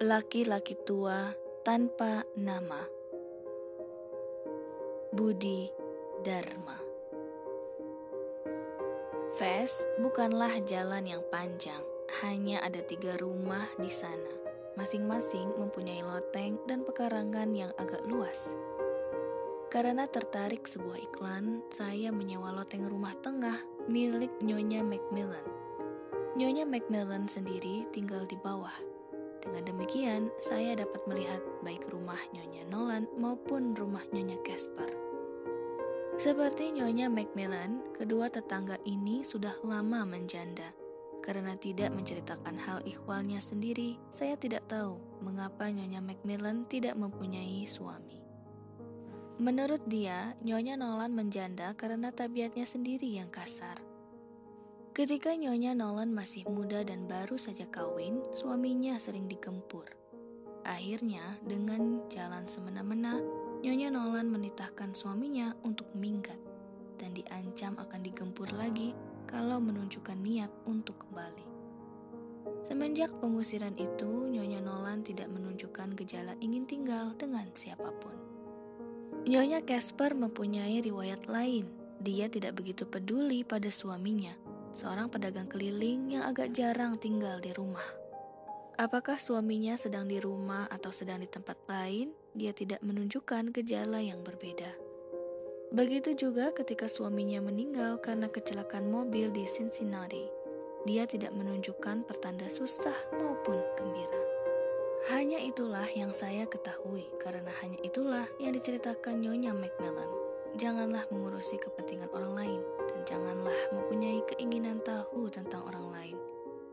Laki-laki tua tanpa nama. Budi Dharma. Ves bukanlah jalan yang panjang, hanya ada tiga rumah di sana. Masing-masing mempunyai loteng dan pekarangan yang agak luas. Karena tertarik sebuah iklan, saya menyewa loteng rumah tengah milik Nyonya Macmillan. Nyonya Macmillan sendiri tinggal di bawah. Dengan demikian, saya dapat melihat baik rumah Nyonya Nolan maupun rumah Nyonya Casper. Seperti Nyonya Macmillan, kedua tetangga ini sudah lama menjanda. Karena tidak menceritakan hal ikhwalnya sendiri, saya tidak tahu mengapa Nyonya Macmillan tidak mempunyai suami. Menurut dia, Nyonya Nolan menjanda karena tabiatnya sendiri yang kasar. Ketika Nyonya Nolan masih muda dan baru saja kawin, suaminya sering digempur. Akhirnya, dengan jalan semena-mena, Nyonya Nolan menitahkan suaminya untuk minggat dan diancam akan digempur lagi kalau menunjukkan niat untuk kembali. Semenjak pengusiran itu, Nyonya Nolan tidak menunjukkan gejala ingin tinggal dengan siapa pun. Nyonya Casper mempunyai riwayat lain. Dia tidak begitu peduli pada suaminya, seorang pedagang keliling yang agak jarang tinggal di rumah. Apakah suaminya sedang di rumah atau sedang di tempat lain, dia tidak menunjukkan gejala yang berbeda. Begitu juga ketika suaminya meninggal karena kecelakaan mobil di Cincinnati. Dia tidak menunjukkan pertanda susah maupun gembira. Hanya itulah yang saya ketahui, karena hanya itulah yang diceritakan Nyonya Macmillan. Janganlah mengurusi kepentingan orang lain, janganlah mempunyai keinginan tahu tentang orang lain.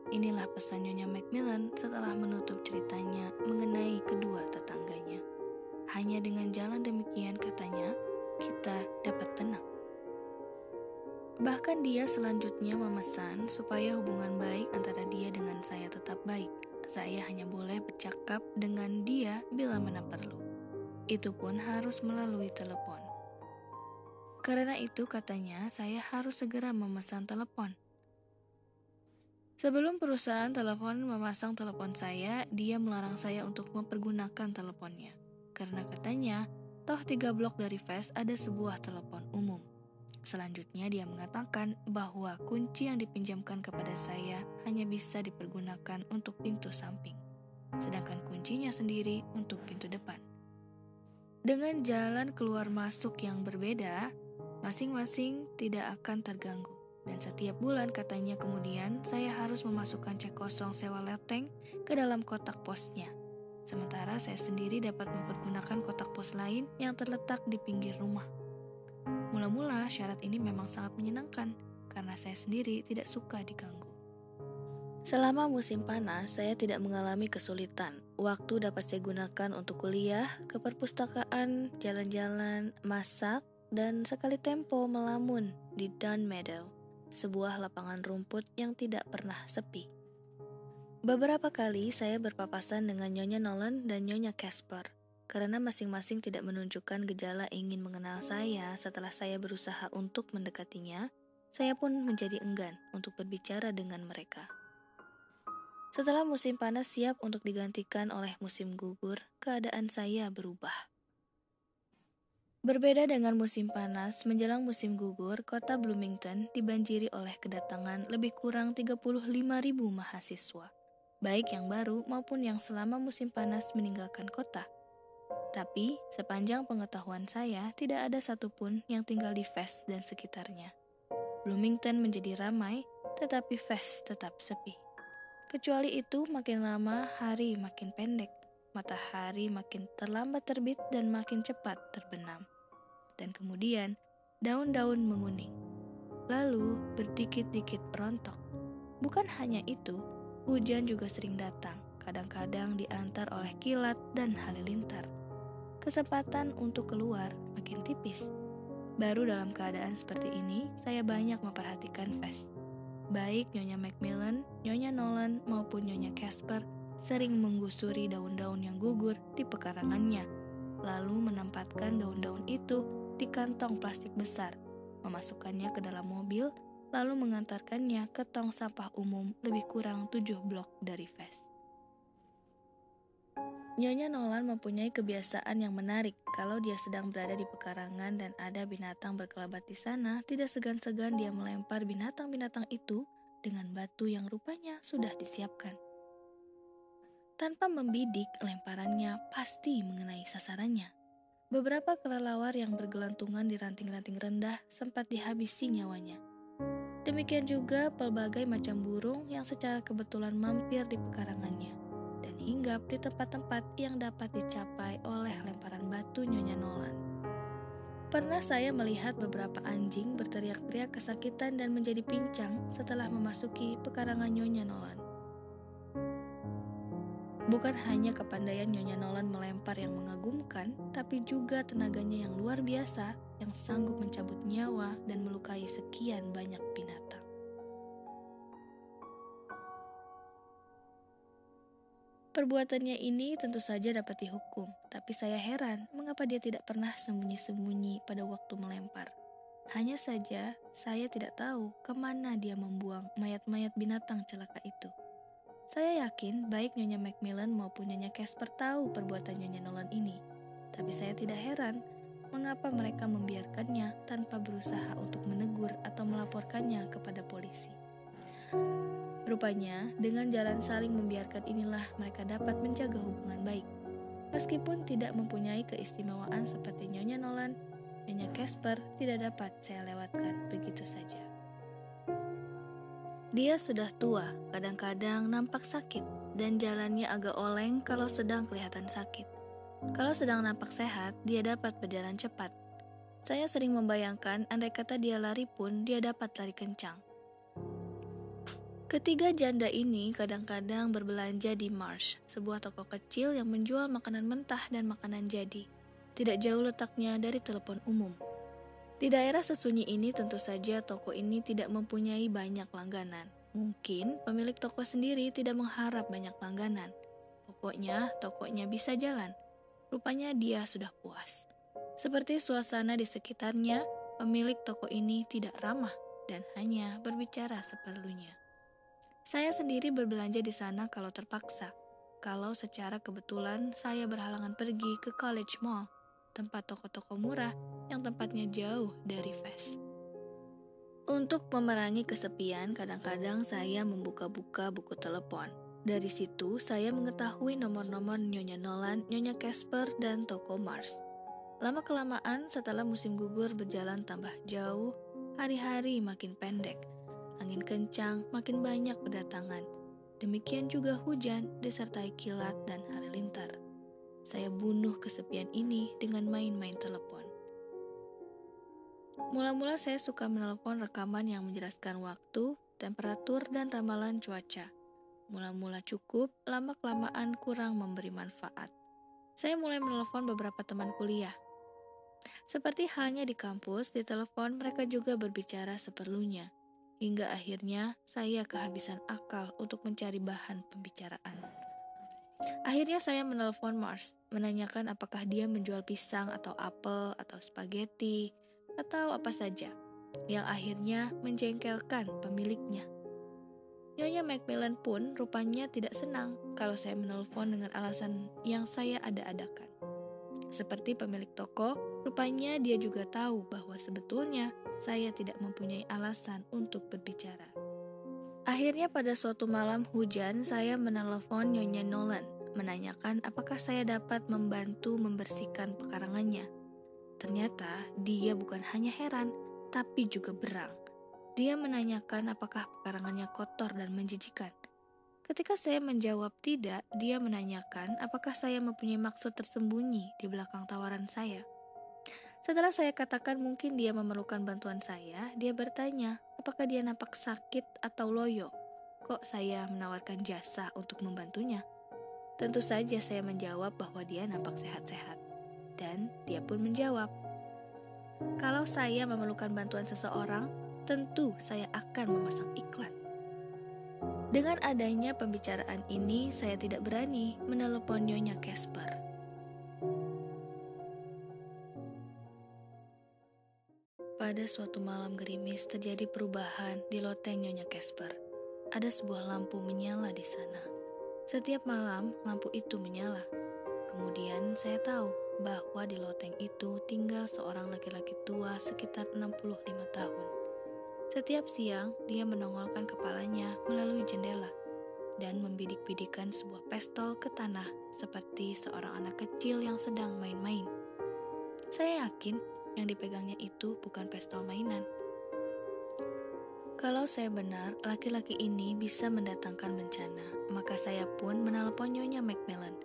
Inilah pesan Nyonya Macmillan setelah menutup ceritanya mengenai kedua tetangganya. Hanya dengan jalan demikian katanya, kita dapat tenang. Bahkan dia selanjutnya memesan supaya hubungan baik antara dia dengan saya tetap baik. Saya hanya boleh bercakap dengan dia bila mana perlu. Itu pun harus melalui telepon. Karena itu katanya saya harus segera memesan telepon. Sebelum perusahaan telepon memasang telepon saya, dia melarang saya untuk mempergunakan teleponnya. Karena katanya, toh tiga blok dari Fest ada sebuah telepon umum. Selanjutnya dia mengatakan bahwa kunci yang dipinjamkan kepada saya hanya bisa dipergunakan untuk pintu samping, sedangkan kuncinya sendiri untuk pintu depan. Dengan jalan keluar masuk yang berbeda, masing-masing tidak akan terganggu. Dan setiap bulan katanya kemudian saya harus memasukkan cek kosong sewa leteng ke dalam kotak posnya. Sementara saya sendiri dapat mempergunakan kotak pos lain yang terletak di pinggir rumah. Mula-mula syarat ini memang sangat menyenangkan karena saya sendiri tidak suka diganggu. Selama musim panas, saya tidak mengalami kesulitan. Waktu dapat saya gunakan untuk kuliah, ke perpustakaan, jalan-jalan, masak, dan sekali tempo melamun di Dunn Meadow, sebuah lapangan rumput yang tidak pernah sepi. Beberapa kali saya berpapasan dengan Nyonya Nolan dan Nyonya Casper karena masing-masing tidak menunjukkan gejala ingin mengenal saya setelah saya berusaha untuk mendekatinya, saya pun menjadi enggan untuk berbicara dengan mereka. Setelah musim panas siap untuk digantikan oleh musim gugur, keadaan saya berubah. Berbeda dengan musim panas, menjelang musim gugur, kota Bloomington dibanjiri oleh kedatangan lebih kurang 35.000 mahasiswa, baik yang baru maupun yang selama musim panas meninggalkan kota. Tapi, sepanjang pengetahuan saya, tidak ada satupun yang tinggal di Fest dan sekitarnya. Bloomington menjadi ramai, tetapi Fest tetap sepi. Kecuali itu, makin lama hari makin pendek, matahari makin terlambat terbit dan makin cepat terbenam. Dan kemudian, daun-daun menguning. Lalu, berdikit-dikit rontok. Bukan hanya itu, hujan juga sering datang, kadang-kadang diantar oleh kilat dan halilintar kesempatan untuk keluar makin tipis. Baru dalam keadaan seperti ini, saya banyak memperhatikan Fest. Baik Nyonya Macmillan, Nyonya Nolan, maupun Nyonya Casper sering menggusuri daun-daun yang gugur di pekarangannya, lalu menempatkan daun-daun itu di kantong plastik besar, memasukkannya ke dalam mobil, lalu mengantarkannya ke tong sampah umum lebih kurang tujuh blok dari Fest. Nyonya Nolan mempunyai kebiasaan yang menarik. Kalau dia sedang berada di pekarangan dan ada binatang berkelabat di sana, tidak segan-segan dia melempar binatang-binatang itu dengan batu yang rupanya sudah disiapkan. Tanpa membidik, lemparannya pasti mengenai sasarannya. Beberapa kelelawar yang bergelantungan di ranting-ranting rendah sempat dihabisi nyawanya. Demikian juga pelbagai macam burung yang secara kebetulan mampir di pekarangannya dan hinggap di tempat-tempat yang dapat dicapai oleh lemparan batu Nyonya Nolan. Pernah saya melihat beberapa anjing berteriak-teriak kesakitan dan menjadi pincang setelah memasuki pekarangan Nyonya Nolan. Bukan hanya kepandaian Nyonya Nolan melempar yang mengagumkan, tapi juga tenaganya yang luar biasa yang sanggup mencabut nyawa dan melukai sekian banyak binatang. Perbuatannya ini tentu saja dapat dihukum, tapi saya heran mengapa dia tidak pernah sembunyi-sembunyi pada waktu melempar. Hanya saja, saya tidak tahu ke mana dia membuang mayat-mayat binatang celaka itu. Saya yakin baik Nyonya Macmillan maupun Nyonya Casper tahu perbuatan Nyonya Nolan ini. Tapi saya tidak heran mengapa mereka membiarkannya tanpa berusaha untuk menegur atau melaporkannya kepada polisi. Rupanya, dengan jalan saling membiarkan inilah mereka dapat menjaga hubungan baik. Meskipun tidak mempunyai keistimewaan seperti Nyonya Nolan, Nyonya Casper tidak dapat saya lewatkan begitu saja. Dia sudah tua, kadang-kadang nampak sakit, dan jalannya agak oleng kalau sedang kelihatan sakit. Kalau sedang nampak sehat, dia dapat berjalan cepat. Saya sering membayangkan, andai kata dia lari pun, dia dapat lari kencang. Ketiga janda ini kadang-kadang berbelanja di Marsh, sebuah toko kecil yang menjual makanan mentah dan makanan jadi. Tidak jauh letaknya dari telepon umum. Di daerah sesunyi ini tentu saja toko ini tidak mempunyai banyak langganan. Mungkin pemilik toko sendiri tidak mengharap banyak langganan. Pokoknya tokonya bisa jalan. Rupanya dia sudah puas. Seperti suasana di sekitarnya, pemilik toko ini tidak ramah dan hanya berbicara seperlunya. Saya sendiri berbelanja di sana kalau terpaksa. Kalau secara kebetulan saya berhalangan pergi ke College Mall tempat toko-toko murah yang tempatnya jauh dari Fes. Untuk memerangi kesepian, kadang-kadang saya membuka-buka buku telepon. Dari situ, saya mengetahui nomor-nomor Nyonya Nolan, Nyonya Casper, dan toko Mars. Lama-kelamaan, setelah musim gugur berjalan tambah jauh, hari-hari makin pendek. Angin kencang makin banyak berdatangan. Demikian juga hujan disertai kilat dan halilintar saya bunuh kesepian ini dengan main-main telepon. Mula-mula saya suka menelpon rekaman yang menjelaskan waktu, temperatur, dan ramalan cuaca. Mula-mula cukup, lama-kelamaan kurang memberi manfaat. Saya mulai menelpon beberapa teman kuliah. Seperti halnya di kampus, di telepon mereka juga berbicara seperlunya. Hingga akhirnya saya kehabisan akal untuk mencari bahan pembicaraan. Akhirnya saya menelpon Mars, menanyakan apakah dia menjual pisang atau apel atau spaghetti atau apa saja, yang akhirnya menjengkelkan pemiliknya. Nyonya Macmillan pun rupanya tidak senang kalau saya menelpon dengan alasan yang saya ada-adakan. Seperti pemilik toko, rupanya dia juga tahu bahwa sebetulnya saya tidak mempunyai alasan untuk berbicara. Akhirnya pada suatu malam hujan, saya menelepon Nyonya Nolan, menanyakan apakah saya dapat membantu membersihkan pekarangannya. Ternyata dia bukan hanya heran, tapi juga berang. Dia menanyakan apakah pekarangannya kotor dan menjijikan. Ketika saya menjawab tidak, dia menanyakan apakah saya mempunyai maksud tersembunyi di belakang tawaran saya. Setelah saya katakan mungkin dia memerlukan bantuan saya, dia bertanya apakah dia nampak sakit atau loyo. Kok saya menawarkan jasa untuk membantunya? Tentu saja saya menjawab bahwa dia nampak sehat-sehat. Dan dia pun menjawab, kalau saya memerlukan bantuan seseorang, tentu saya akan memasang iklan. Dengan adanya pembicaraan ini, saya tidak berani menelepon Nyonya Casper. Pada suatu malam gerimis terjadi perubahan di loteng Nyonya Casper. Ada sebuah lampu menyala di sana. Setiap malam lampu itu menyala. kemudian saya tahu bahwa di loteng itu tinggal seorang laki-laki tua sekitar 65 tahun. Setiap siang, dia menongolkan kepalanya melalui jendela dan membidik-bidikan sebuah pistol ke tanah seperti seorang anak kecil yang sedang main-main. Saya yakin yang dipegangnya itu bukan pistol mainan. Kalau saya benar, laki-laki ini bisa mendatangkan bencana, maka saya pun menelpon Nyonya Macmillan.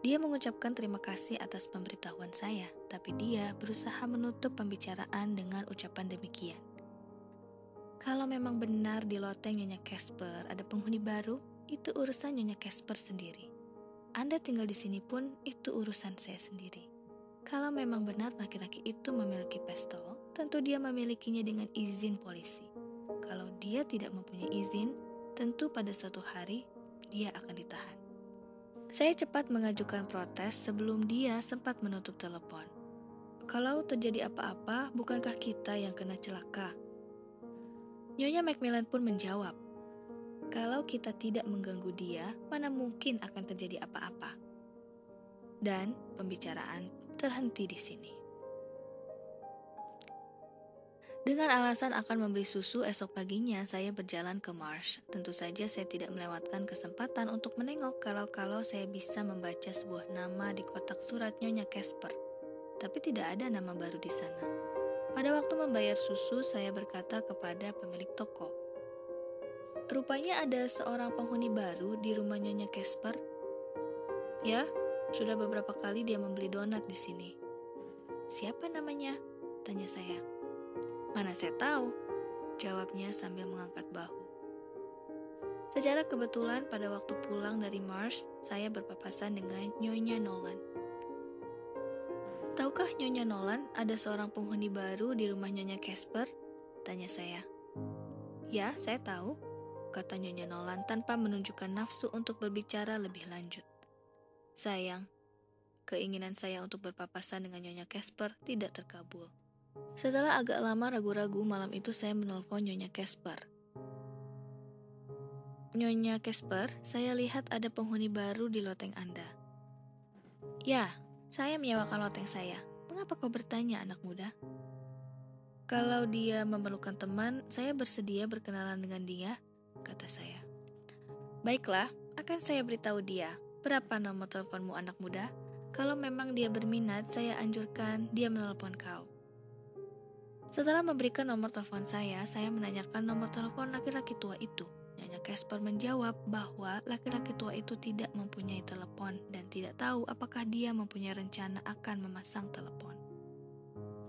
Dia mengucapkan terima kasih atas pemberitahuan saya, tapi dia berusaha menutup pembicaraan dengan ucapan demikian. Kalau memang benar di loteng Nyonya Casper ada penghuni baru, itu urusan Nyonya Casper sendiri. Anda tinggal di sini pun itu urusan saya sendiri. Kalau memang benar laki-laki itu memiliki pistol, tentu dia memilikinya dengan izin polisi. Kalau dia tidak mempunyai izin, tentu pada suatu hari dia akan ditahan. Saya cepat mengajukan protes sebelum dia sempat menutup telepon. Kalau terjadi apa-apa, bukankah kita yang kena celaka? Nyonya Macmillan pun menjawab, kalau kita tidak mengganggu dia, mana mungkin akan terjadi apa-apa. Dan pembicaraan terhenti di sini. Dengan alasan akan membeli susu esok paginya, saya berjalan ke Marsh. Tentu saja saya tidak melewatkan kesempatan untuk menengok kalau-kalau saya bisa membaca sebuah nama di kotak surat Nyonya Casper. Tapi tidak ada nama baru di sana. Pada waktu membayar susu, saya berkata kepada pemilik toko. Rupanya ada seorang penghuni baru di rumah Nyonya Casper. Ya, sudah beberapa kali dia membeli donat di sini. Siapa namanya? Tanya saya. Mana saya tahu, jawabnya sambil mengangkat bahu. Secara kebetulan pada waktu pulang dari Mars, saya berpapasan dengan Nyonya Nolan. Tahukah Nyonya Nolan ada seorang penghuni baru di rumah Nyonya Casper? Tanya saya. Ya, saya tahu, kata Nyonya Nolan tanpa menunjukkan nafsu untuk berbicara lebih lanjut. Sayang, keinginan saya untuk berpapasan dengan Nyonya Casper tidak terkabul. Setelah agak lama ragu-ragu, malam itu saya menelpon Nyonya Casper. Nyonya Casper, saya lihat ada penghuni baru di loteng Anda. Ya, saya menyewakan loteng saya. Mengapa kau bertanya, anak muda? Kalau dia memerlukan teman, saya bersedia berkenalan dengan dia, kata saya. Baiklah, akan saya beritahu dia. Berapa nomor teleponmu, anak muda? Kalau memang dia berminat, saya anjurkan dia menelpon kau. Setelah memberikan nomor telepon saya, saya menanyakan nomor telepon laki-laki tua itu. Nyonya Casper menjawab bahwa laki-laki tua itu tidak mempunyai telepon dan tidak tahu apakah dia mempunyai rencana akan memasang telepon.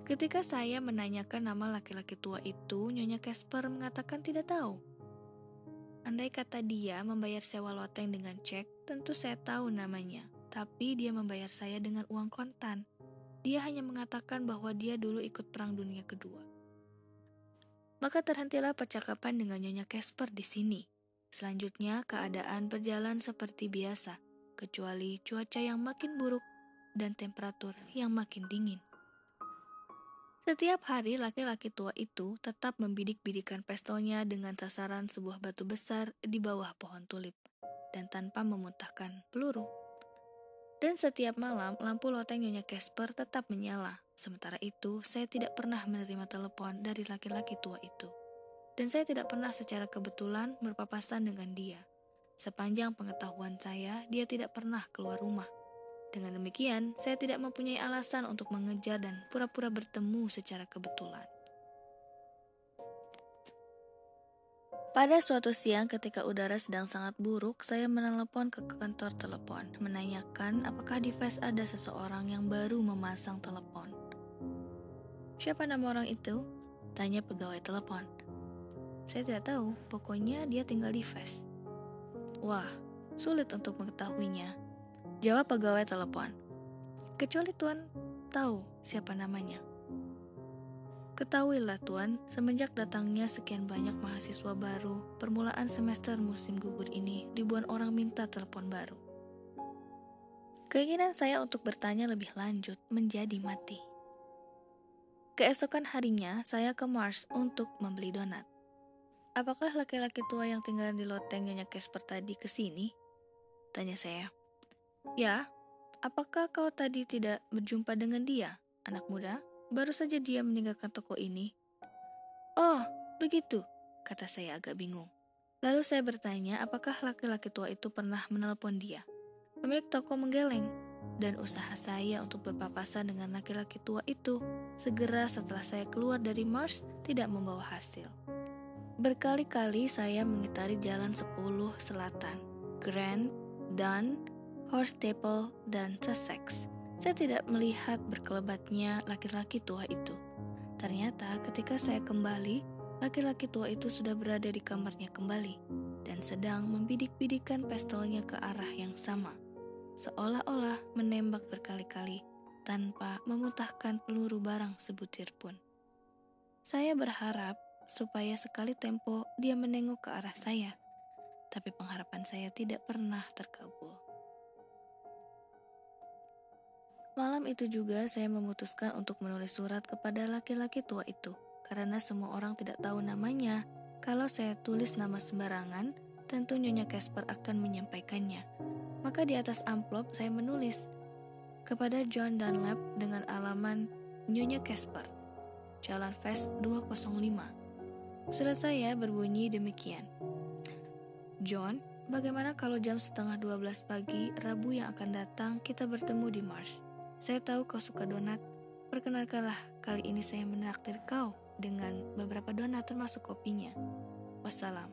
Ketika saya menanyakan nama laki-laki tua itu, Nyonya Casper mengatakan tidak tahu. Andai kata dia membayar sewa loteng dengan cek, tentu saya tahu namanya. Tapi dia membayar saya dengan uang kontan. Dia hanya mengatakan bahwa dia dulu ikut Perang Dunia Kedua. Maka terhentilah percakapan dengan Nyonya Casper di sini. Selanjutnya, keadaan berjalan seperti biasa, kecuali cuaca yang makin buruk dan temperatur yang makin dingin. Setiap hari, laki-laki tua itu tetap membidik-bidikan pistolnya dengan sasaran sebuah batu besar di bawah pohon tulip, dan tanpa memuntahkan peluru. Dan setiap malam, lampu loteng Nyonya Casper tetap menyala. Sementara itu, saya tidak pernah menerima telepon dari laki-laki tua itu. Dan saya tidak pernah secara kebetulan berpapasan dengan dia. Sepanjang pengetahuan saya, dia tidak pernah keluar rumah. Dengan demikian, saya tidak mempunyai alasan untuk mengejar dan pura-pura bertemu secara kebetulan. Pada suatu siang ketika udara sedang sangat buruk, saya menelepon ke kantor telepon, menanyakan apakah di Fes ada seseorang yang baru memasang telepon. Siapa nama orang itu? Tanya pegawai telepon. Saya tidak tahu, pokoknya dia tinggal di Fes. Wah, sulit untuk mengetahuinya. Jawab pegawai telepon. Kecuali Tuan tahu siapa namanya. Ketahuilah Tuan, semenjak datangnya sekian banyak mahasiswa baru, permulaan semester musim gugur ini, ribuan orang minta telepon baru. Keinginan saya untuk bertanya lebih lanjut menjadi mati. Keesokan harinya, saya ke Mars untuk membeli donat. Apakah laki-laki tua yang tinggal di loteng Nyonya Casper tadi ke sini? Tanya saya. Ya, apakah kau tadi tidak berjumpa dengan dia, anak muda? Baru saja dia meninggalkan toko ini. Oh, begitu, kata saya agak bingung. Lalu saya bertanya apakah laki-laki tua itu pernah menelpon dia. Pemilik toko menggeleng, dan usaha saya untuk berpapasan dengan laki-laki tua itu segera setelah saya keluar dari Mars tidak membawa hasil. Berkali-kali saya mengitari jalan 10 selatan, Grand, Dunn, Horstaple, dan Sussex. Saya tidak melihat berkelebatnya laki-laki tua itu. Ternyata ketika saya kembali, laki-laki tua itu sudah berada di kamarnya kembali dan sedang membidik-bidikkan pistolnya ke arah yang sama, seolah-olah menembak berkali-kali tanpa memutahkan peluru barang sebutir pun. Saya berharap supaya sekali tempo dia menengok ke arah saya, tapi pengharapan saya tidak pernah terkabul. Malam itu juga saya memutuskan untuk menulis surat kepada laki-laki tua itu karena semua orang tidak tahu namanya. Kalau saya tulis nama sembarangan, tentu Nyonya Casper akan menyampaikannya. Maka di atas amplop saya menulis kepada John Dunlap dengan alaman Nyonya Casper, Jalan Fest 205. Surat saya berbunyi demikian. John, bagaimana kalau jam setengah 12 pagi Rabu yang akan datang kita bertemu di Mars? Saya tahu kau suka donat. Perkenalkanlah, kali ini saya menaktir kau dengan beberapa donat termasuk kopinya. Wassalam.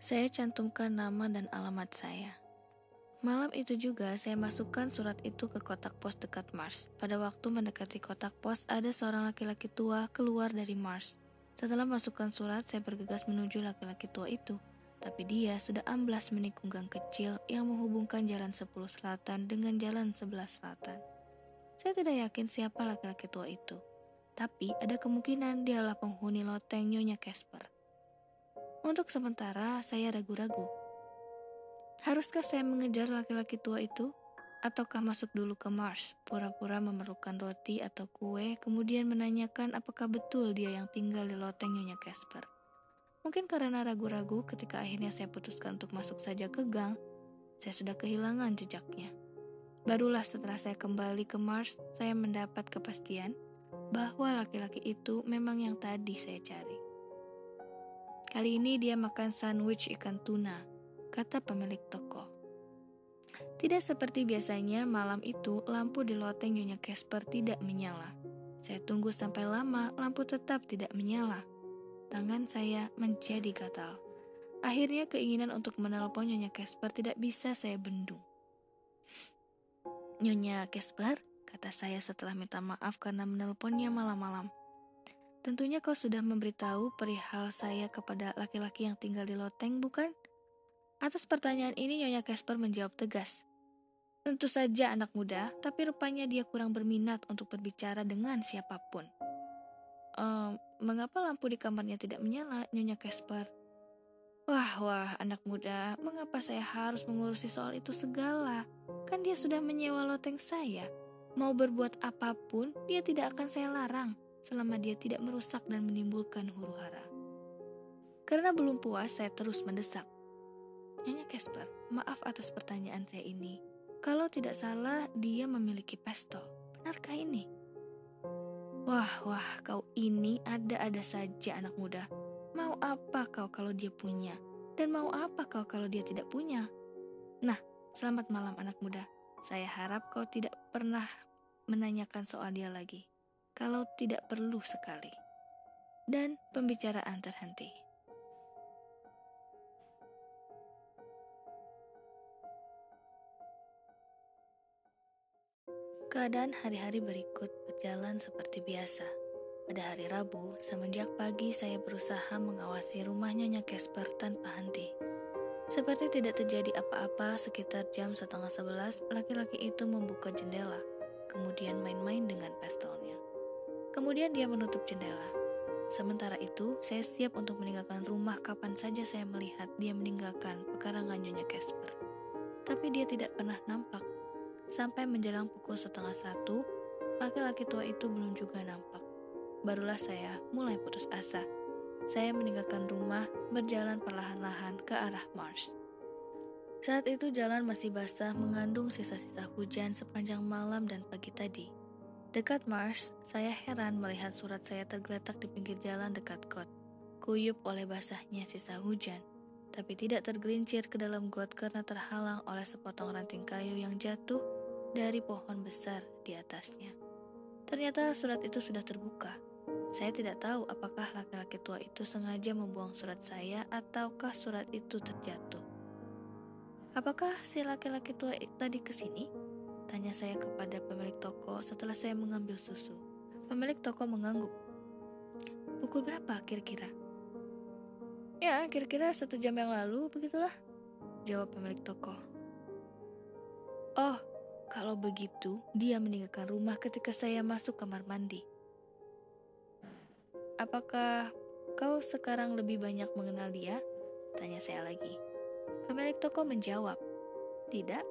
Saya cantumkan nama dan alamat saya. Malam itu juga saya masukkan surat itu ke kotak pos dekat Mars. Pada waktu mendekati kotak pos, ada seorang laki-laki tua keluar dari Mars. Setelah masukkan surat, saya bergegas menuju laki-laki tua itu. Tapi dia sudah amblas menikung gang kecil yang menghubungkan jalan 10 selatan dengan jalan 11 selatan. Saya tidak yakin siapa laki-laki tua itu. Tapi ada kemungkinan dialah penghuni loteng Nyonya Casper. Untuk sementara, saya ragu-ragu. Haruskah saya mengejar laki-laki tua itu? Ataukah masuk dulu ke Mars, pura-pura memerlukan roti atau kue, kemudian menanyakan apakah betul dia yang tinggal di loteng Nyonya Casper? Mungkin karena ragu-ragu ketika akhirnya saya putuskan untuk masuk saja ke gang, saya sudah kehilangan jejaknya. Barulah setelah saya kembali ke Mars, saya mendapat kepastian bahwa laki-laki itu memang yang tadi saya cari. Kali ini dia makan sandwich ikan tuna, kata pemilik toko. Tidak seperti biasanya, malam itu lampu di loteng Nyonya Casper tidak menyala. Saya tunggu sampai lama, lampu tetap tidak menyala. Tangan saya menjadi gatal. Akhirnya keinginan untuk menelpon Nyonya Casper tidak bisa saya bendung. Nyonya Casper, kata saya setelah minta maaf karena menelponnya malam-malam. Tentunya kau sudah memberitahu perihal saya kepada laki-laki yang tinggal di loteng, bukan? Atas pertanyaan ini Nyonya Casper menjawab tegas. Tentu saja anak muda, tapi rupanya dia kurang berminat untuk berbicara dengan siapa pun. Ehm, mengapa lampu di kamarnya tidak menyala, Nyonya Casper? Wah, wah, anak muda, mengapa saya harus mengurusi soal itu segala? Kan dia sudah menyewa loteng saya. Mau berbuat apa pun, dia tidak akan saya larang selama dia tidak merusak dan menimbulkan huru hara. Karena belum puas, saya terus mendesak. Nyonya Casper, maaf atas pertanyaan saya ini. Kalau tidak salah, dia memiliki pistol. Benarkah ini? Wah, wah, kau ini ada-ada saja anak muda. Mau apa kau kalau dia punya? Dan mau apa kau kalau dia tidak punya? Nah, selamat malam anak muda. Saya harap kau tidak pernah menanyakan soal dia lagi, kalau tidak perlu sekali. Dan pembicaraan terhenti. Keadaan hari-hari berikut berjalan seperti biasa. Pada hari Rabu, semenjak pagi saya berusaha mengawasi rumah Nyonya Casper tanpa henti. Seperti tidak terjadi apa-apa, sekitar jam setengah sebelas, laki-laki itu membuka jendela kemudian main-main dengan pistolnya. Kemudian dia menutup jendela. Sementara itu, saya siap untuk meninggalkan rumah kapan saja saya melihat dia meninggalkan pekarangan Nyonya Casper. Tapi dia tidak pernah nampak. Sampai menjelang pukul setengah satu, laki-laki tua itu belum juga nampak. Barulah saya mulai putus asa. Saya meninggalkan rumah, berjalan perlahan-lahan ke arah Mars. Saat itu jalan masih basah mengandung sisa-sisa hujan sepanjang malam dan pagi tadi. Dekat Mars, saya heran melihat surat saya tergeletak di pinggir jalan dekat got. Kuyup oleh basahnya sisa hujan, tapi tidak tergelincir ke dalam got karena terhalang oleh sepotong ranting kayu yang jatuh dari pohon besar di atasnya. Ternyata surat itu sudah terbuka. Saya tidak tahu apakah laki-laki tua itu sengaja membuang surat saya ataukah surat itu terjatuh. Apakah si laki-laki tua tadi ke sini? Tanya saya kepada pemilik toko setelah saya mengambil susu. Pemilik toko mengangguk. Pukul berapa kira-kira? Ya, kira-kira satu jam yang lalu, begitulah. Jawab pemilik toko. Oh, kalau begitu, dia meninggalkan rumah ketika saya masuk kamar mandi. Apakah kau sekarang lebih banyak mengenal dia? Tanya saya lagi. Pemilik toko menjawab, "Tidak."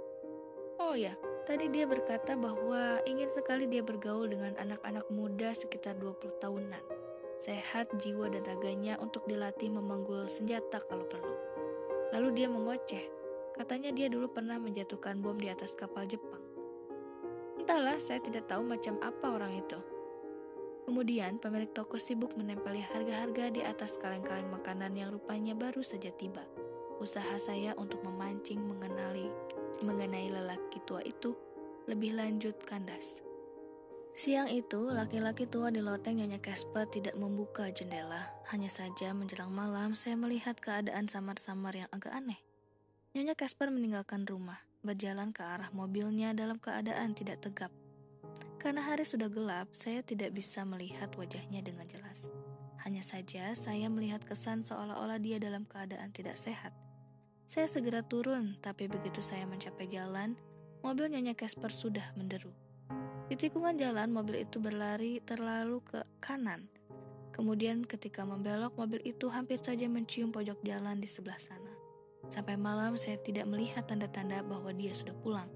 Oh ya, tadi dia berkata bahwa ingin sekali dia bergaul dengan anak-anak muda sekitar 20 tahunan. Sehat jiwa dan raganya untuk dilatih memanggul senjata kalau perlu. Lalu dia mengoceh. Katanya dia dulu pernah menjatuhkan bom di atas kapal Jepang. Entahlah, saya tidak tahu macam apa orang itu. Kemudian, pemilik toko sibuk menempeli harga-harga di atas kaleng-kaleng makanan yang rupanya baru saja tiba usaha saya untuk memancing mengenali mengenai lelaki tua itu lebih lanjut kandas. Siang itu, laki-laki tua di loteng Nyonya Casper tidak membuka jendela. Hanya saja menjelang malam, saya melihat keadaan samar-samar yang agak aneh. Nyonya Casper meninggalkan rumah, berjalan ke arah mobilnya dalam keadaan tidak tegap. Karena hari sudah gelap, saya tidak bisa melihat wajahnya dengan jelas. Hanya saja saya melihat kesan seolah-olah dia dalam keadaan tidak sehat. Saya segera turun, tapi begitu saya mencapai jalan, mobil Nyonya Casper sudah menderu. Di tikungan jalan, mobil itu berlari terlalu ke kanan. Kemudian ketika membelok, mobil itu hampir saja mencium pojok jalan di sebelah sana. Sampai malam saya tidak melihat tanda-tanda bahwa dia sudah pulang.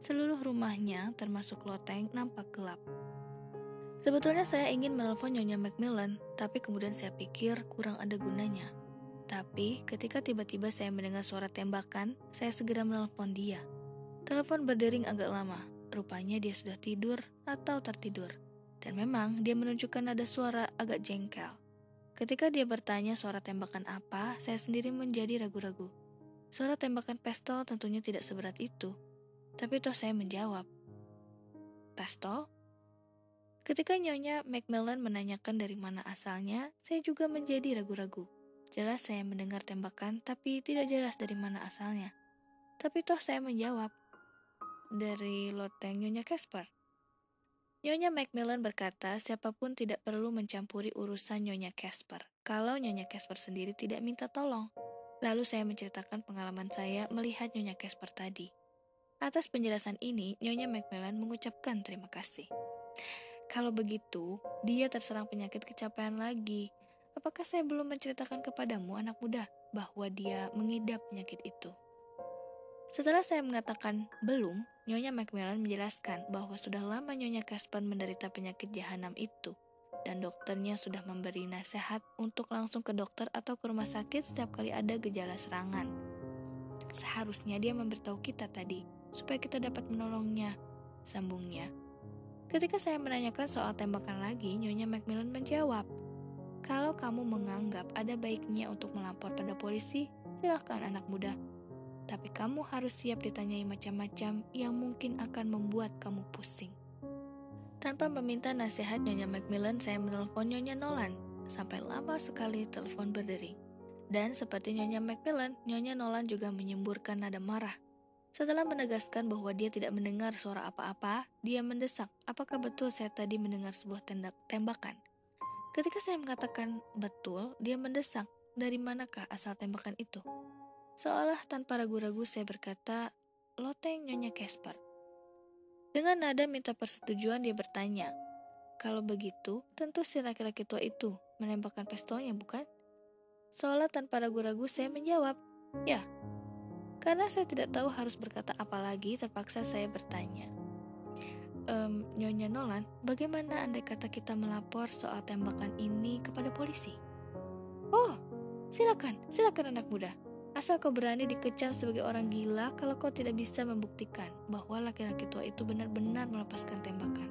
Seluruh rumahnya, termasuk loteng, nampak gelap. Sebetulnya saya ingin menelpon Nyonya Macmillan, tapi kemudian saya pikir kurang ada gunanya. Tapi ketika tiba-tiba saya mendengar suara tembakan, saya segera menelpon dia. Telepon berdering agak lama. Rupanya dia sudah tidur atau tertidur. Dan memang dia menunjukkan ada suara agak jengkel. Ketika dia bertanya suara tembakan apa, saya sendiri menjadi ragu-ragu. Suara tembakan pistol tentunya tidak seberat itu. Tapi toh saya menjawab. Pistol? Ketika Nyonya Macmillan menanyakan dari mana asalnya, saya juga menjadi ragu-ragu. Jelas saya mendengar tembakan, tapi tidak jelas dari mana asalnya. Tapi toh saya menjawab, dari loteng Nyonya Casper. Nyonya Macmillan berkata, siapa pun tidak perlu mencampuri urusan Nyonya Casper, kalau Nyonya Casper sendiri tidak minta tolong. Lalu saya menceritakan pengalaman saya melihat Nyonya Casper tadi. Atas penjelasan ini, Nyonya Macmillan mengucapkan terima kasih. Kalau begitu, dia terserang penyakit kecapean lagi. Apakah saya belum menceritakan kepadamu, anak muda, bahwa dia mengidap penyakit itu? Setelah saya mengatakan belum, Nyonya Macmillan menjelaskan bahwa sudah lama Nyonya Casper menderita penyakit jahanam itu, dan dokternya sudah memberi nasihat untuk langsung ke dokter atau ke rumah sakit setiap kali ada gejala serangan. Seharusnya dia memberitahu kita tadi, supaya kita dapat menolongnya, sambungnya. Ketika saya menanyakan soal tembakan lagi, Nyonya Macmillan menjawab, kalau kamu menganggap ada baiknya untuk melapor pada polisi, silahkan anak muda. Tapi kamu harus siap ditanyai macam-macam yang mungkin akan membuat kamu pusing. Tanpa meminta nasihat Nyonya Macmillan, saya menelpon Nyonya Nolan. Sampai lama sekali telepon berdering. Dan seperti Nyonya Macmillan, Nyonya Nolan juga menyemburkan nada marah. Setelah menegaskan bahwa dia tidak mendengar suara apa-apa, dia mendesak, apakah betul saya tadi mendengar sebuah tendak tembakan? Ketika saya mengatakan betul, dia mendesak, dari manakah asal tembakan itu? Seolah tanpa ragu-ragu saya berkata, loteng Nyonya Casper. Dengan nada minta persetujuan dia bertanya, kalau begitu, tentu si laki-laki tua itu menembakkan pistolnya, bukan? Seolah tanpa ragu-ragu saya menjawab, ya. Karena saya tidak tahu harus berkata apa lagi, terpaksa saya bertanya um, Nyonya Nolan, bagaimana andai kata kita melapor soal tembakan ini kepada polisi? Oh, silakan, silakan anak muda. Asal kau berani dikecam sebagai orang gila kalau kau tidak bisa membuktikan bahwa laki-laki tua itu benar-benar melepaskan tembakan.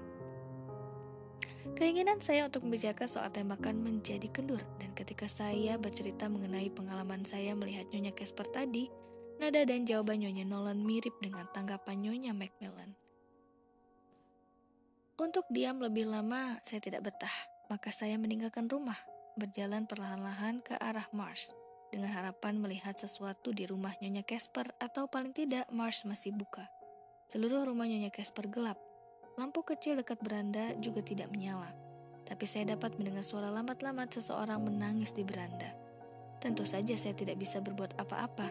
Keinginan saya untuk membicarakan soal tembakan menjadi kendur dan ketika saya bercerita mengenai pengalaman saya melihat Nyonya Casper tadi, nada dan jawaban Nyonya Nolan mirip dengan tanggapan Nyonya Macmillan. Untuk diam lebih lama, saya tidak betah, maka saya meninggalkan rumah, berjalan perlahan-lahan ke arah Mars dengan harapan melihat sesuatu di rumah Nyonya Casper atau paling tidak Mars masih buka. Seluruh rumah Nyonya Casper gelap. Lampu kecil dekat beranda juga tidak menyala. Tapi saya dapat mendengar suara lambat-lambat seseorang menangis di beranda. Tentu saja saya tidak bisa berbuat apa-apa.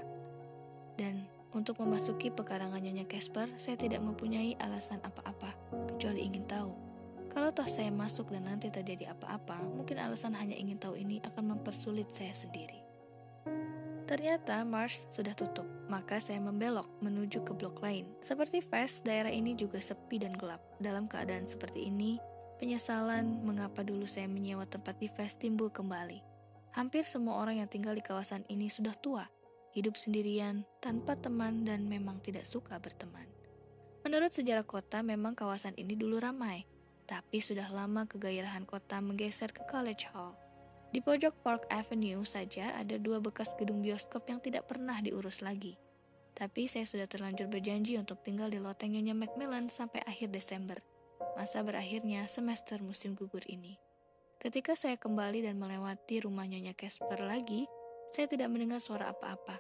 Dan untuk memasuki pekarangan Nyonya Casper, saya tidak mempunyai alasan apa-apa, kecuali ingin tahu. Kalau toh saya masuk dan nanti terjadi apa-apa, mungkin alasan hanya ingin tahu ini akan mempersulit saya sendiri. Ternyata Mars sudah tutup, maka saya membelok menuju ke blok lain. Seperti Fast, daerah ini juga sepi dan gelap. Dalam keadaan seperti ini, penyesalan mengapa dulu saya menyewa tempat di Fast timbul kembali. Hampir semua orang yang tinggal di kawasan ini sudah tua, hidup sendirian, tanpa teman dan memang tidak suka berteman. Menurut sejarah kota, memang kawasan ini dulu ramai, tapi sudah lama kegairahan kota menggeser ke College Hall. Di pojok Park Avenue saja ada dua bekas gedung bioskop yang tidak pernah diurus lagi. Tapi saya sudah terlanjur berjanji untuk tinggal di loteng Nyonya Macmillan sampai akhir Desember, masa berakhirnya semester musim gugur ini. Ketika saya kembali dan melewati rumah Nyonya Casper lagi, saya tidak mendengar suara apa-apa.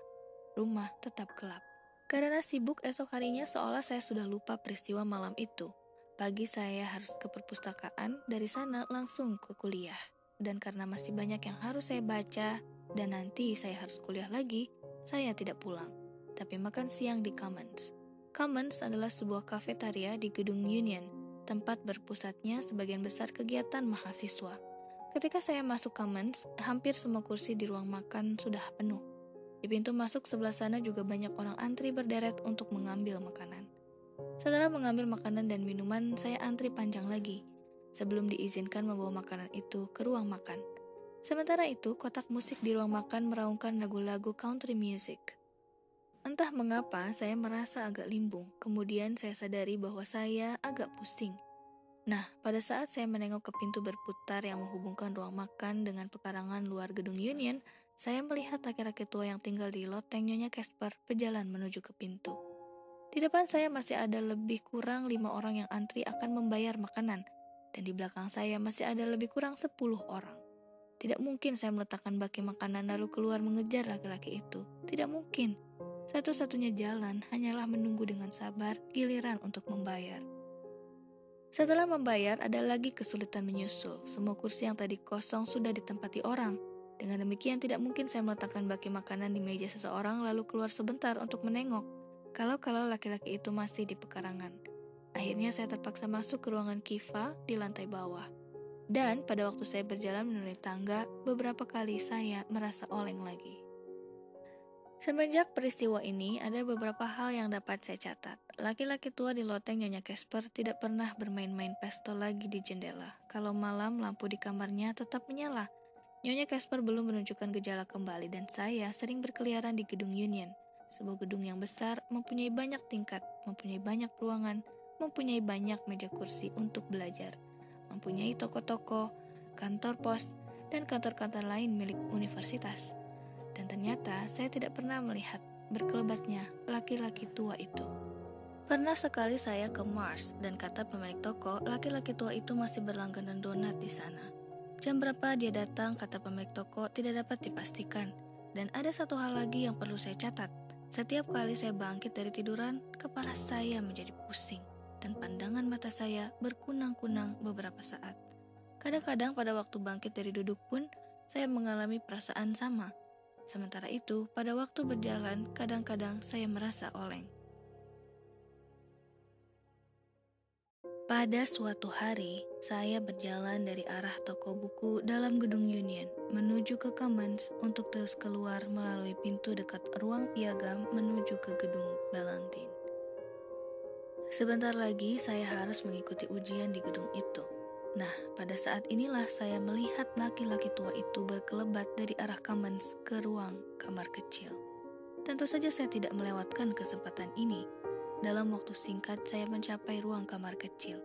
Rumah tetap gelap. Karena sibuk esok harinya seolah saya sudah lupa peristiwa malam itu. Pagi saya harus ke perpustakaan, dari sana langsung ke kuliah dan karena masih banyak yang harus saya baca dan nanti saya harus kuliah lagi, saya tidak pulang, tapi makan siang di Commons. Commons adalah sebuah kafetaria di gedung Union, tempat berpusatnya sebagian besar kegiatan mahasiswa. Ketika saya masuk Commons, hampir semua kursi di ruang makan sudah penuh. Di pintu masuk sebelah sana juga banyak orang antri berderet untuk mengambil makanan. Setelah mengambil makanan dan minuman, saya antri panjang lagi sebelum diizinkan membawa makanan itu ke ruang makan. Sementara itu, kotak musik di ruang makan meraungkan lagu-lagu country music. Entah mengapa, saya merasa agak limbung. Kemudian saya sadari bahwa saya agak pusing. Nah, pada saat saya menengok ke pintu berputar yang menghubungkan ruang makan dengan pekarangan luar gedung Union, saya melihat laki-laki tua yang tinggal di loteng Nyonya Casper berjalan menuju ke pintu. Di depan saya masih ada lebih kurang lima orang yang antri akan membayar makanan dan di belakang saya masih ada lebih kurang 10 orang. Tidak mungkin saya meletakkan baki makanan lalu keluar mengejar laki-laki itu. Tidak mungkin. Satu-satunya jalan hanyalah menunggu dengan sabar giliran untuk membayar. Setelah membayar, ada lagi kesulitan menyusul. Semua kursi yang tadi kosong sudah ditempati orang. Dengan demikian, tidak mungkin saya meletakkan baki makanan di meja seseorang lalu keluar sebentar untuk menengok. Kalau-kalau laki-laki itu masih di pekarangan. Akhirnya saya terpaksa masuk ke ruangan Kiva di lantai bawah. Dan pada waktu saya berjalan menuju tangga, beberapa kali saya merasa oleng lagi. Semenjak peristiwa ini, ada beberapa hal yang dapat saya catat. Laki-laki tua di loteng Nyonya Casper tidak pernah bermain-main pistol lagi di jendela. Kalau malam, lampu di kamarnya tetap menyala. Nyonya Casper belum menunjukkan gejala kembali dan saya sering berkeliaran di gedung Union. Sebuah gedung yang besar, mempunyai banyak tingkat, mempunyai banyak ruangan, mempunyai banyak meja kursi untuk belajar, mempunyai toko-toko, kantor pos, dan kantor-kantor lain milik universitas. Dan ternyata saya tidak pernah melihat berkelebatnya laki-laki tua itu. Pernah sekali saya ke Mars dan kata pemilik toko, laki-laki tua itu masih berlangganan donat di sana. Jam berapa dia datang, kata pemilik toko, tidak dapat dipastikan. Dan ada satu hal lagi yang perlu saya catat. Setiap kali saya bangkit dari tiduran, kepala saya menjadi pusing dan pandangan mata saya berkunang-kunang beberapa saat. Kadang-kadang pada waktu bangkit dari duduk pun, saya mengalami perasaan sama. Sementara itu, pada waktu berjalan, kadang-kadang saya merasa oleng. Pada suatu hari, saya berjalan dari arah toko buku dalam gedung Union menuju ke Commons untuk terus keluar melalui pintu dekat ruang piagam menuju ke gedung Balantin. Sebentar lagi saya harus mengikuti ujian di gedung itu. Nah, pada saat inilah saya melihat laki-laki tua itu berkelebat dari arah Commons ke ruang kamar kecil. Tentu saja saya tidak melewatkan kesempatan ini. Dalam waktu singkat, saya mencapai ruang kamar kecil.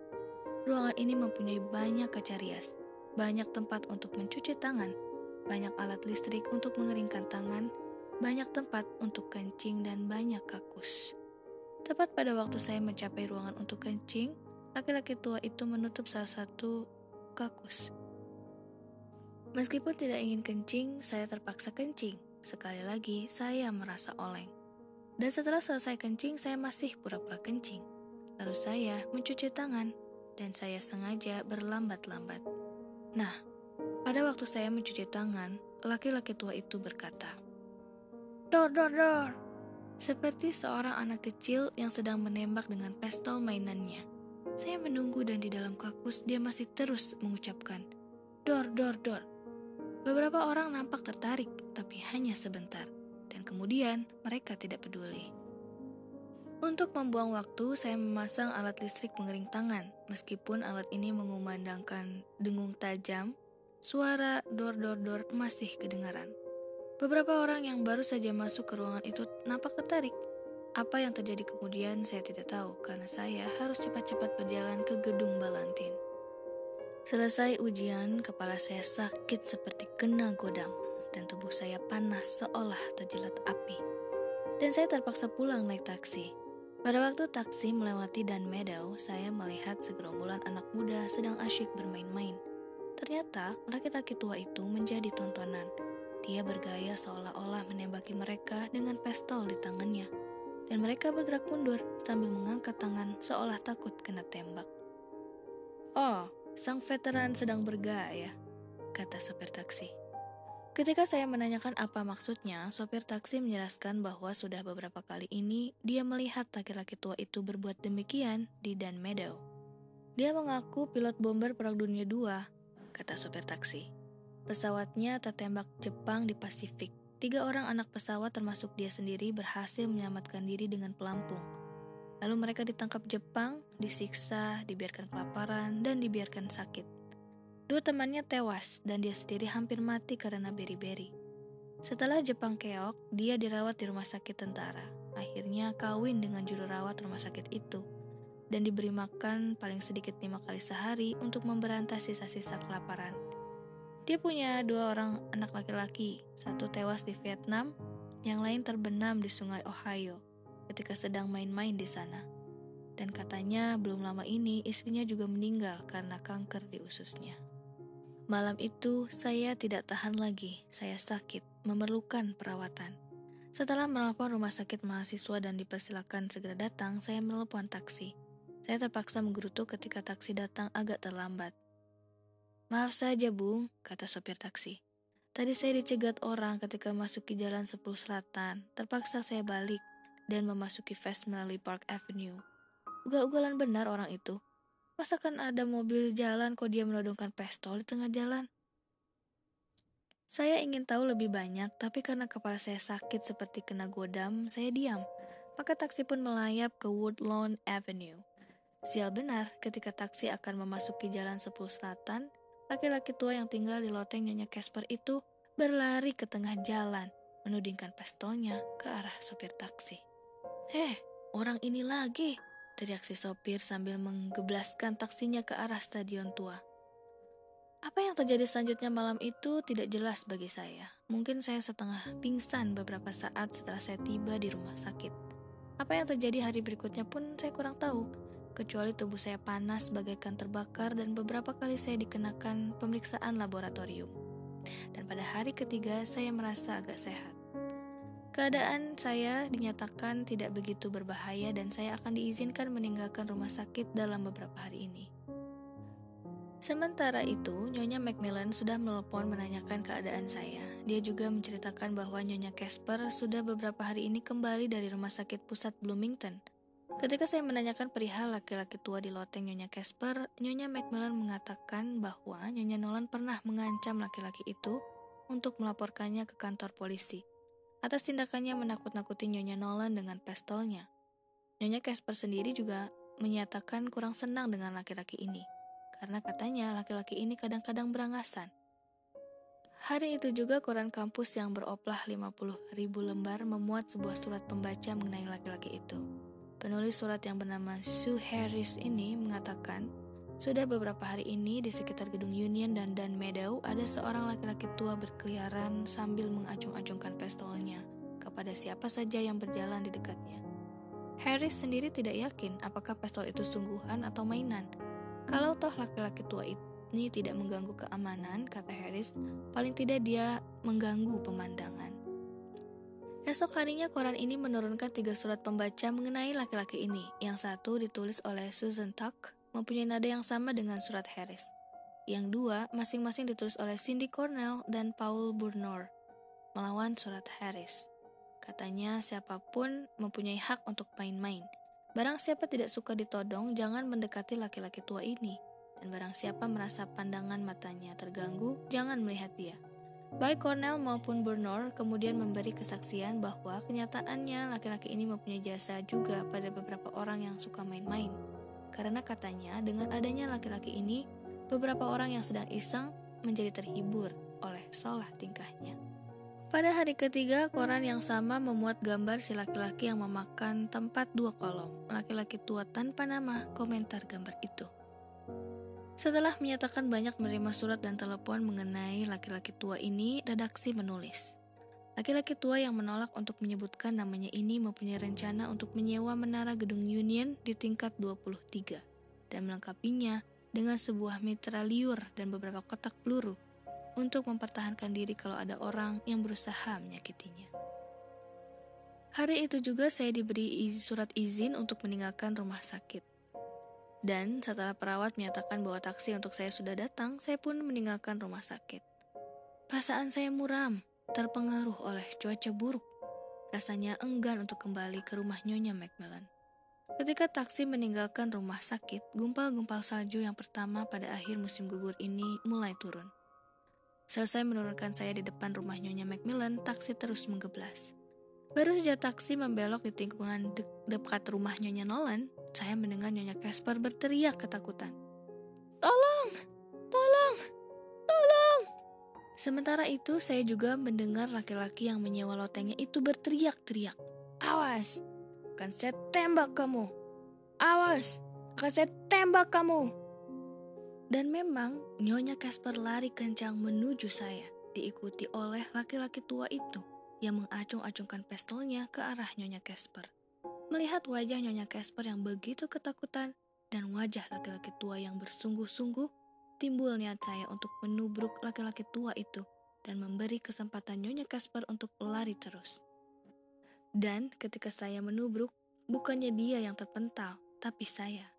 Ruangan ini mempunyai banyak kaca rias, banyak tempat untuk mencuci tangan, banyak alat listrik untuk mengeringkan tangan, banyak tempat untuk kencing, dan banyak kakus. Tepat pada waktu saya mencapai ruangan untuk kencing, laki-laki tua itu menutup salah satu kakus. Meskipun tidak ingin kencing, saya terpaksa kencing. Sekali lagi, saya merasa oleng. Dan setelah selesai kencing, saya masih pura-pura kencing. Lalu saya mencuci tangan, dan saya sengaja berlambat-lambat. Nah, pada waktu saya mencuci tangan, laki-laki tua itu berkata, Dor, dor, dor. Seperti seorang anak kecil yang sedang menembak dengan pistol mainannya. Saya menunggu dan di dalam kakus dia masih terus mengucapkan, Dor, dor, dor. Beberapa orang nampak tertarik, tapi hanya sebentar, dan kemudian mereka tidak peduli. Untuk membuang waktu, saya memasang alat listrik pengering tangan. Meskipun alat ini mengumandangkan dengung tajam, suara dor-dor-dor masih kedengaran. Beberapa orang yang baru saja masuk ke ruangan itu nampak tertarik. Apa yang terjadi kemudian saya tidak tahu karena saya harus cepat-cepat berjalan ke gedung Balantin. Selesai ujian, kepala saya sakit seperti kena godam dan tubuh saya panas seolah terjelat api. Dan saya terpaksa pulang naik taksi. Pada waktu taksi melewati Dan Meadow, saya melihat segerombolan anak muda sedang asyik bermain-main. Ternyata laki-laki tua itu menjadi tontonan. Dia bergaya seolah-olah menembaki mereka dengan pistol di tangannya. Dan mereka bergerak mundur sambil mengangkat tangan seolah takut kena tembak. Oh, Sang veteran sedang bergaya, kata sopir taksi. Ketika saya menanyakan apa maksudnya, sopir taksi menjelaskan bahwa sudah beberapa kali ini dia melihat laki-laki tua itu berbuat demikian di Dan Meadow. Dia mengaku pilot bomber Perang Dunia II, kata sopir taksi. Pesawatnya tertembak Jepang di Pasifik. Tiga orang anak pesawat termasuk dia sendiri berhasil menyelamatkan diri dengan pelampung. Lalu mereka ditangkap Jepang, disiksa, dibiarkan kelaparan, dan dibiarkan sakit. Dua temannya tewas dan dia sendiri hampir mati karena beri-beri. Setelah Jepang keok, dia dirawat di rumah sakit tentara. Akhirnya kawin dengan juru rawat rumah sakit itu dan diberi makan paling sedikit lima kali sehari untuk memberantas sisa-sisa kelaparan. Dia punya dua orang anak laki-laki, satu tewas di Vietnam, yang lain terbenam di sungai Ohio ketika sedang main-main di sana. Dan katanya belum lama ini istrinya juga meninggal karena kanker di ususnya. Malam itu saya tidak tahan lagi, saya sakit, memerlukan perawatan. Setelah menelpon rumah sakit mahasiswa dan dipersilakan segera datang, saya menelpon taksi. Saya terpaksa menggerutu ketika taksi datang agak terlambat. Maaf saja, Bung, kata sopir taksi. Tadi saya dicegat orang ketika masuk ke jalan 10 selatan. Terpaksa saya balik dan memasuki Fast melalui Park Avenue. Ugal-ugalan benar orang itu. Masa kan ada mobil jalan kok dia menodongkan pistol di tengah jalan? Saya ingin tahu lebih banyak, tapi karena kepala saya sakit seperti kena godam, saya diam. Maka taksi pun melayap ke Woodlawn Avenue. Sial benar, ketika taksi akan memasuki jalan 10 selatan, laki-laki tua yang tinggal di loteng Nyonya Casper itu berlari ke tengah jalan, menudingkan pistolnya ke arah sopir taksi. Heh, orang ini lagi, teriak si sopir sambil menggeblaskan taksinya ke arah stadion tua. Apa yang terjadi selanjutnya malam itu tidak jelas bagi saya. Mungkin saya setengah pingsan beberapa saat setelah saya tiba di rumah sakit. Apa yang terjadi hari berikutnya pun saya kurang tahu, kecuali tubuh saya panas bagaikan terbakar dan beberapa kali saya dikenakan pemeriksaan laboratorium. Dan pada hari ketiga saya merasa agak sehat. Keadaan saya dinyatakan tidak begitu berbahaya dan saya akan diizinkan meninggalkan rumah sakit dalam beberapa hari ini. Sementara itu, Nyonya Macmillan sudah melepon menanyakan keadaan saya. Dia juga menceritakan bahwa Nyonya Casper sudah beberapa hari ini kembali dari rumah sakit pusat Bloomington. Ketika saya menanyakan perihal laki-laki tua di loteng Nyonya Casper, Nyonya Macmillan mengatakan bahwa Nyonya Nolan pernah mengancam laki-laki itu untuk melaporkannya ke kantor polisi atas tindakannya menakut-nakuti Nyonya Nolan dengan pistolnya. Nyonya Casper sendiri juga menyatakan kurang senang dengan laki-laki ini, karena katanya laki-laki ini kadang-kadang berangasan. Hari itu juga koran kampus yang beroplah 50 ribu lembar memuat sebuah surat pembaca mengenai laki-laki itu. Penulis surat yang bernama Sue Harris ini mengatakan, sudah beberapa hari ini di sekitar gedung Union dan Dan Meadow ada seorang laki-laki tua berkeliaran sambil mengacung-acungkan pistolnya kepada siapa saja yang berjalan di dekatnya. Harris sendiri tidak yakin apakah pistol itu sungguhan atau mainan. Kalau toh laki-laki tua ini tidak mengganggu keamanan, kata Harris. Paling tidak dia mengganggu pemandangan. Esok harinya koran ini menurunkan tiga surat pembaca mengenai laki-laki ini. Yang satu ditulis oleh Susan Tuck, mempunyai nada yang sama dengan surat Harris. Yang dua masing-masing ditulis oleh Cindy Cornell dan Paul Burnor, melawan surat Harris. Katanya siapa pun mempunyai hak untuk main-main. Barang siapa tidak suka ditodong, jangan mendekati laki-laki tua ini dan barang siapa merasa pandangan matanya terganggu, jangan melihat dia. Baik Cornell maupun Bernard kemudian memberi kesaksian bahwa kenyataannya laki-laki ini mempunyai jasa juga pada beberapa orang yang suka main-main. Karena katanya dengan adanya laki-laki ini, beberapa orang yang sedang iseng menjadi terhibur oleh solah tingkahnya. Pada hari ketiga, koran yang sama memuat gambar si laki-laki yang memakan tempat dua kolom. Laki-laki tua tanpa nama komentar gambar itu. Setelah menyatakan banyak menerima surat dan telepon mengenai laki-laki tua ini, redaksi menulis. Laki-laki tua yang menolak untuk menyebutkan namanya ini mempunyai rencana untuk menyewa menara gedung Union di tingkat 23 dan melengkapinya dengan sebuah mitraliur dan beberapa kotak peluru untuk mempertahankan diri kalau ada orang yang berusaha menyakitinya. Hari itu juga saya diberi surat izin untuk meninggalkan rumah sakit. Dan setelah perawat menyatakan bahwa taksi untuk saya sudah datang, saya pun meninggalkan rumah sakit. Perasaan saya muram, terpengaruh oleh cuaca buruk. Rasanya enggan untuk kembali ke rumah Nyonya Macmillan. Ketika taksi meninggalkan rumah sakit, gumpal-gumpal salju yang pertama pada akhir musim gugur ini mulai turun. Selesai menurunkan saya di depan rumah Nyonya Macmillan, taksi terus menggeblas. Baru saja taksi membelok di tikungan de dekat rumah Nyonya Nolan, saya mendengar Nyonya Casper berteriak ketakutan. Tolong! Tolong! Tolong! Sementara itu, saya juga mendengar laki-laki yang menyewa lotengnya itu berteriak-teriak. Awas! Akan saya tembak kamu! Awas! Akan saya tembak kamu! Dan memang, Nyonya Casper lari kencang menuju saya, diikuti oleh laki-laki tua itu yang mengacung-acungkan pistolnya ke arah Nyonya Casper. Melihat wajah Nyonya Casper yang begitu ketakutan dan wajah laki-laki tua yang bersungguh-sungguh, timbul niat saya untuk menubruk laki-laki tua itu dan memberi kesempatan Nyonya Casper untuk lari terus. Dan ketika saya menubruk, bukannya dia yang terpental, tapi saya.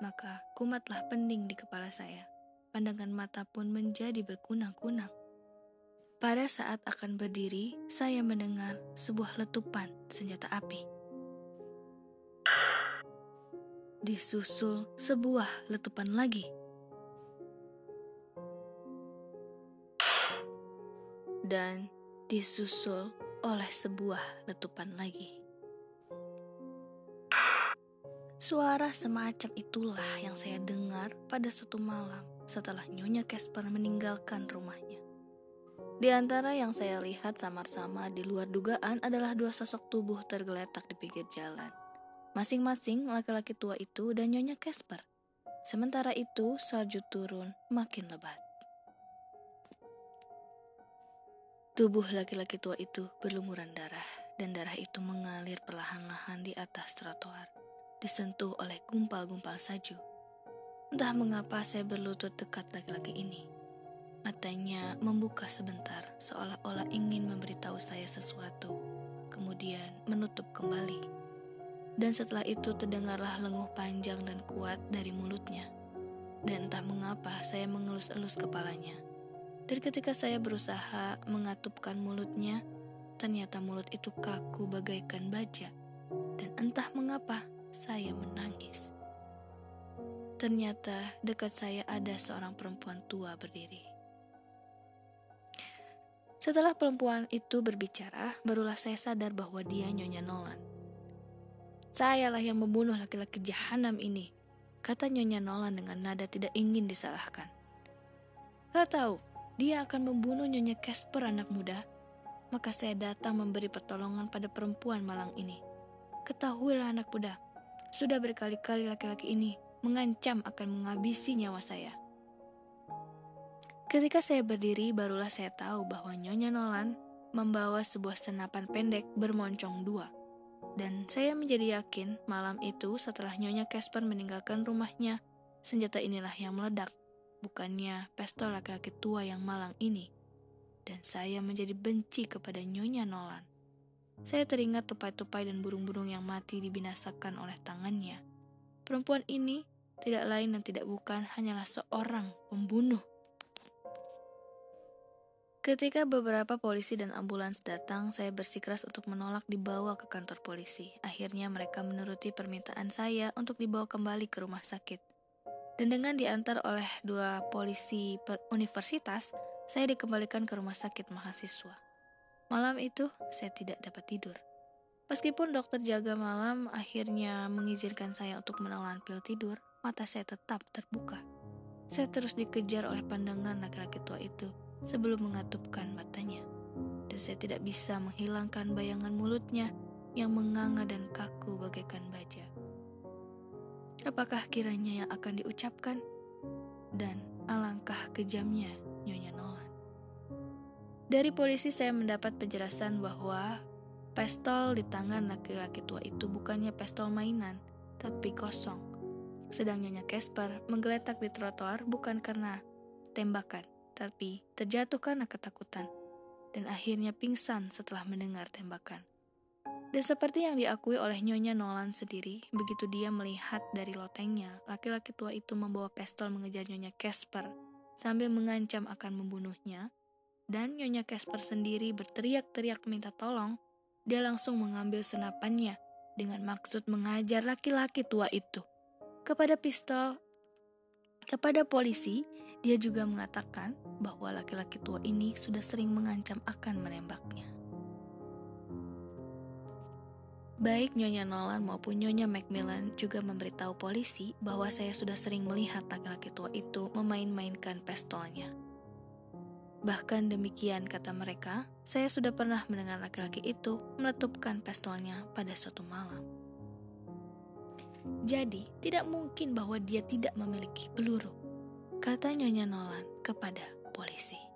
Maka kumatlah pening di kepala saya. Pandangan mata pun menjadi berkunang-kunang. Pada saat akan berdiri, saya mendengar sebuah letupan senjata api. Disusul sebuah letupan lagi. Dan disusul oleh sebuah letupan lagi. Suara semacam itulah yang saya dengar pada suatu malam setelah Nyonya Casper meninggalkan rumahnya. Di antara yang saya lihat samar-samar di luar dugaan adalah dua sosok tubuh tergeletak di pinggir jalan. Masing-masing laki-laki tua itu dan Nyonya Casper. Sementara itu, salju turun makin lebat. Tubuh laki-laki tua itu berlumuran darah, dan darah itu mengalir perlahan-lahan di atas trotoar, disentuh oleh gumpal-gumpal salju. Entah mengapa saya berlutut dekat laki-laki ini. Matanya membuka sebentar, seolah-olah ingin memberitahu saya sesuatu, kemudian menutup kembali. Dan setelah itu terdengarlah lenguh panjang dan kuat dari mulutnya. Dan entah mengapa saya mengelus-elus kepalanya. Dan ketika saya berusaha mengatupkan mulutnya, ternyata mulut itu kaku bagaikan baja. Dan entah mengapa saya menangis. Ternyata dekat saya ada seorang perempuan tua berdiri. Setelah perempuan itu berbicara, barulah saya sadar bahwa dia Nyonya Nolan. Sayalah yang membunuh laki-laki jahanam ini, kata Nyonya Nolan dengan nada tidak ingin disalahkan. Kau tahu, dia akan membunuh Nyonya Casper anak muda, maka saya datang memberi pertolongan pada perempuan malang ini. Ketahuilah anak muda, sudah berkali-kali laki-laki ini mengancam akan menghabisi nyawa saya. Ketika saya berdiri, barulah saya tahu bahwa Nyonya Nolan membawa sebuah senapan pendek bermoncong dua. Dan saya menjadi yakin malam itu setelah Nyonya Casper meninggalkan rumahnya, senjata inilah yang meledak bukannya pestol laki-laki tua yang malang ini. Dan saya menjadi benci kepada Nyonya Nolan. Saya teringat tupai-tupai dan burung-burung yang mati dibinasakan oleh tangannya. Perempuan ini tidak lain dan tidak bukan hanyalah seorang pembunuh. Ketika beberapa polisi dan ambulans datang, saya bersikeras untuk menolak dibawa ke kantor polisi. Akhirnya mereka menuruti permintaan saya untuk dibawa kembali ke rumah sakit dan dengan diantar oleh dua polisi universitas, saya dikembalikan ke rumah sakit mahasiswa. Malam itu, saya tidak dapat tidur. Meskipun dokter jaga malam akhirnya mengizinkan saya untuk menelan pil tidur, mata saya tetap terbuka. Saya terus dikejar oleh pandangan laki-laki tua itu sebelum mengatupkan matanya. Dan saya tidak bisa menghilangkan bayangan mulutnya yang menganga dan kaku bagaikan baja. Apakah kiranya yang akan diucapkan? Dan alangkah kejamnya Nyonya Nolan. Dari polisi saya mendapat penjelasan bahwa pistol di tangan laki-laki tua itu bukannya pistol mainan, tapi kosong. Sedang Nyonya Casper menggeletak di trotoar bukan karena tembakan, tapi terjatuh karena ketakutan dan akhirnya pingsan setelah mendengar tembakan. Dan seperti yang diakui oleh Nyonya Nolan sendiri, begitu dia melihat dari lotengnya, laki-laki tua itu membawa pistol mengejar Nyonya Casper sambil mengancam akan membunuhnya, dan Nyonya Casper sendiri berteriak-teriak minta tolong, dia langsung mengambil senapannya dengan maksud mengajar laki-laki tua itu. Kepada pistol, kepada polisi, dia juga mengatakan bahwa laki-laki tua ini sudah sering mengancam akan menembaknya. Baik Nyonya Nolan maupun Nyonya Macmillan juga memberitahu polisi bahwa saya sudah sering melihat laki-laki tua itu memain-mainkan pistolnya. Bahkan demikian kata mereka, saya sudah pernah mendengar laki-laki itu meletupkan pistolnya pada suatu malam. Jadi, tidak mungkin bahwa dia tidak memiliki peluru, kata Nyonya Nolan kepada polisi.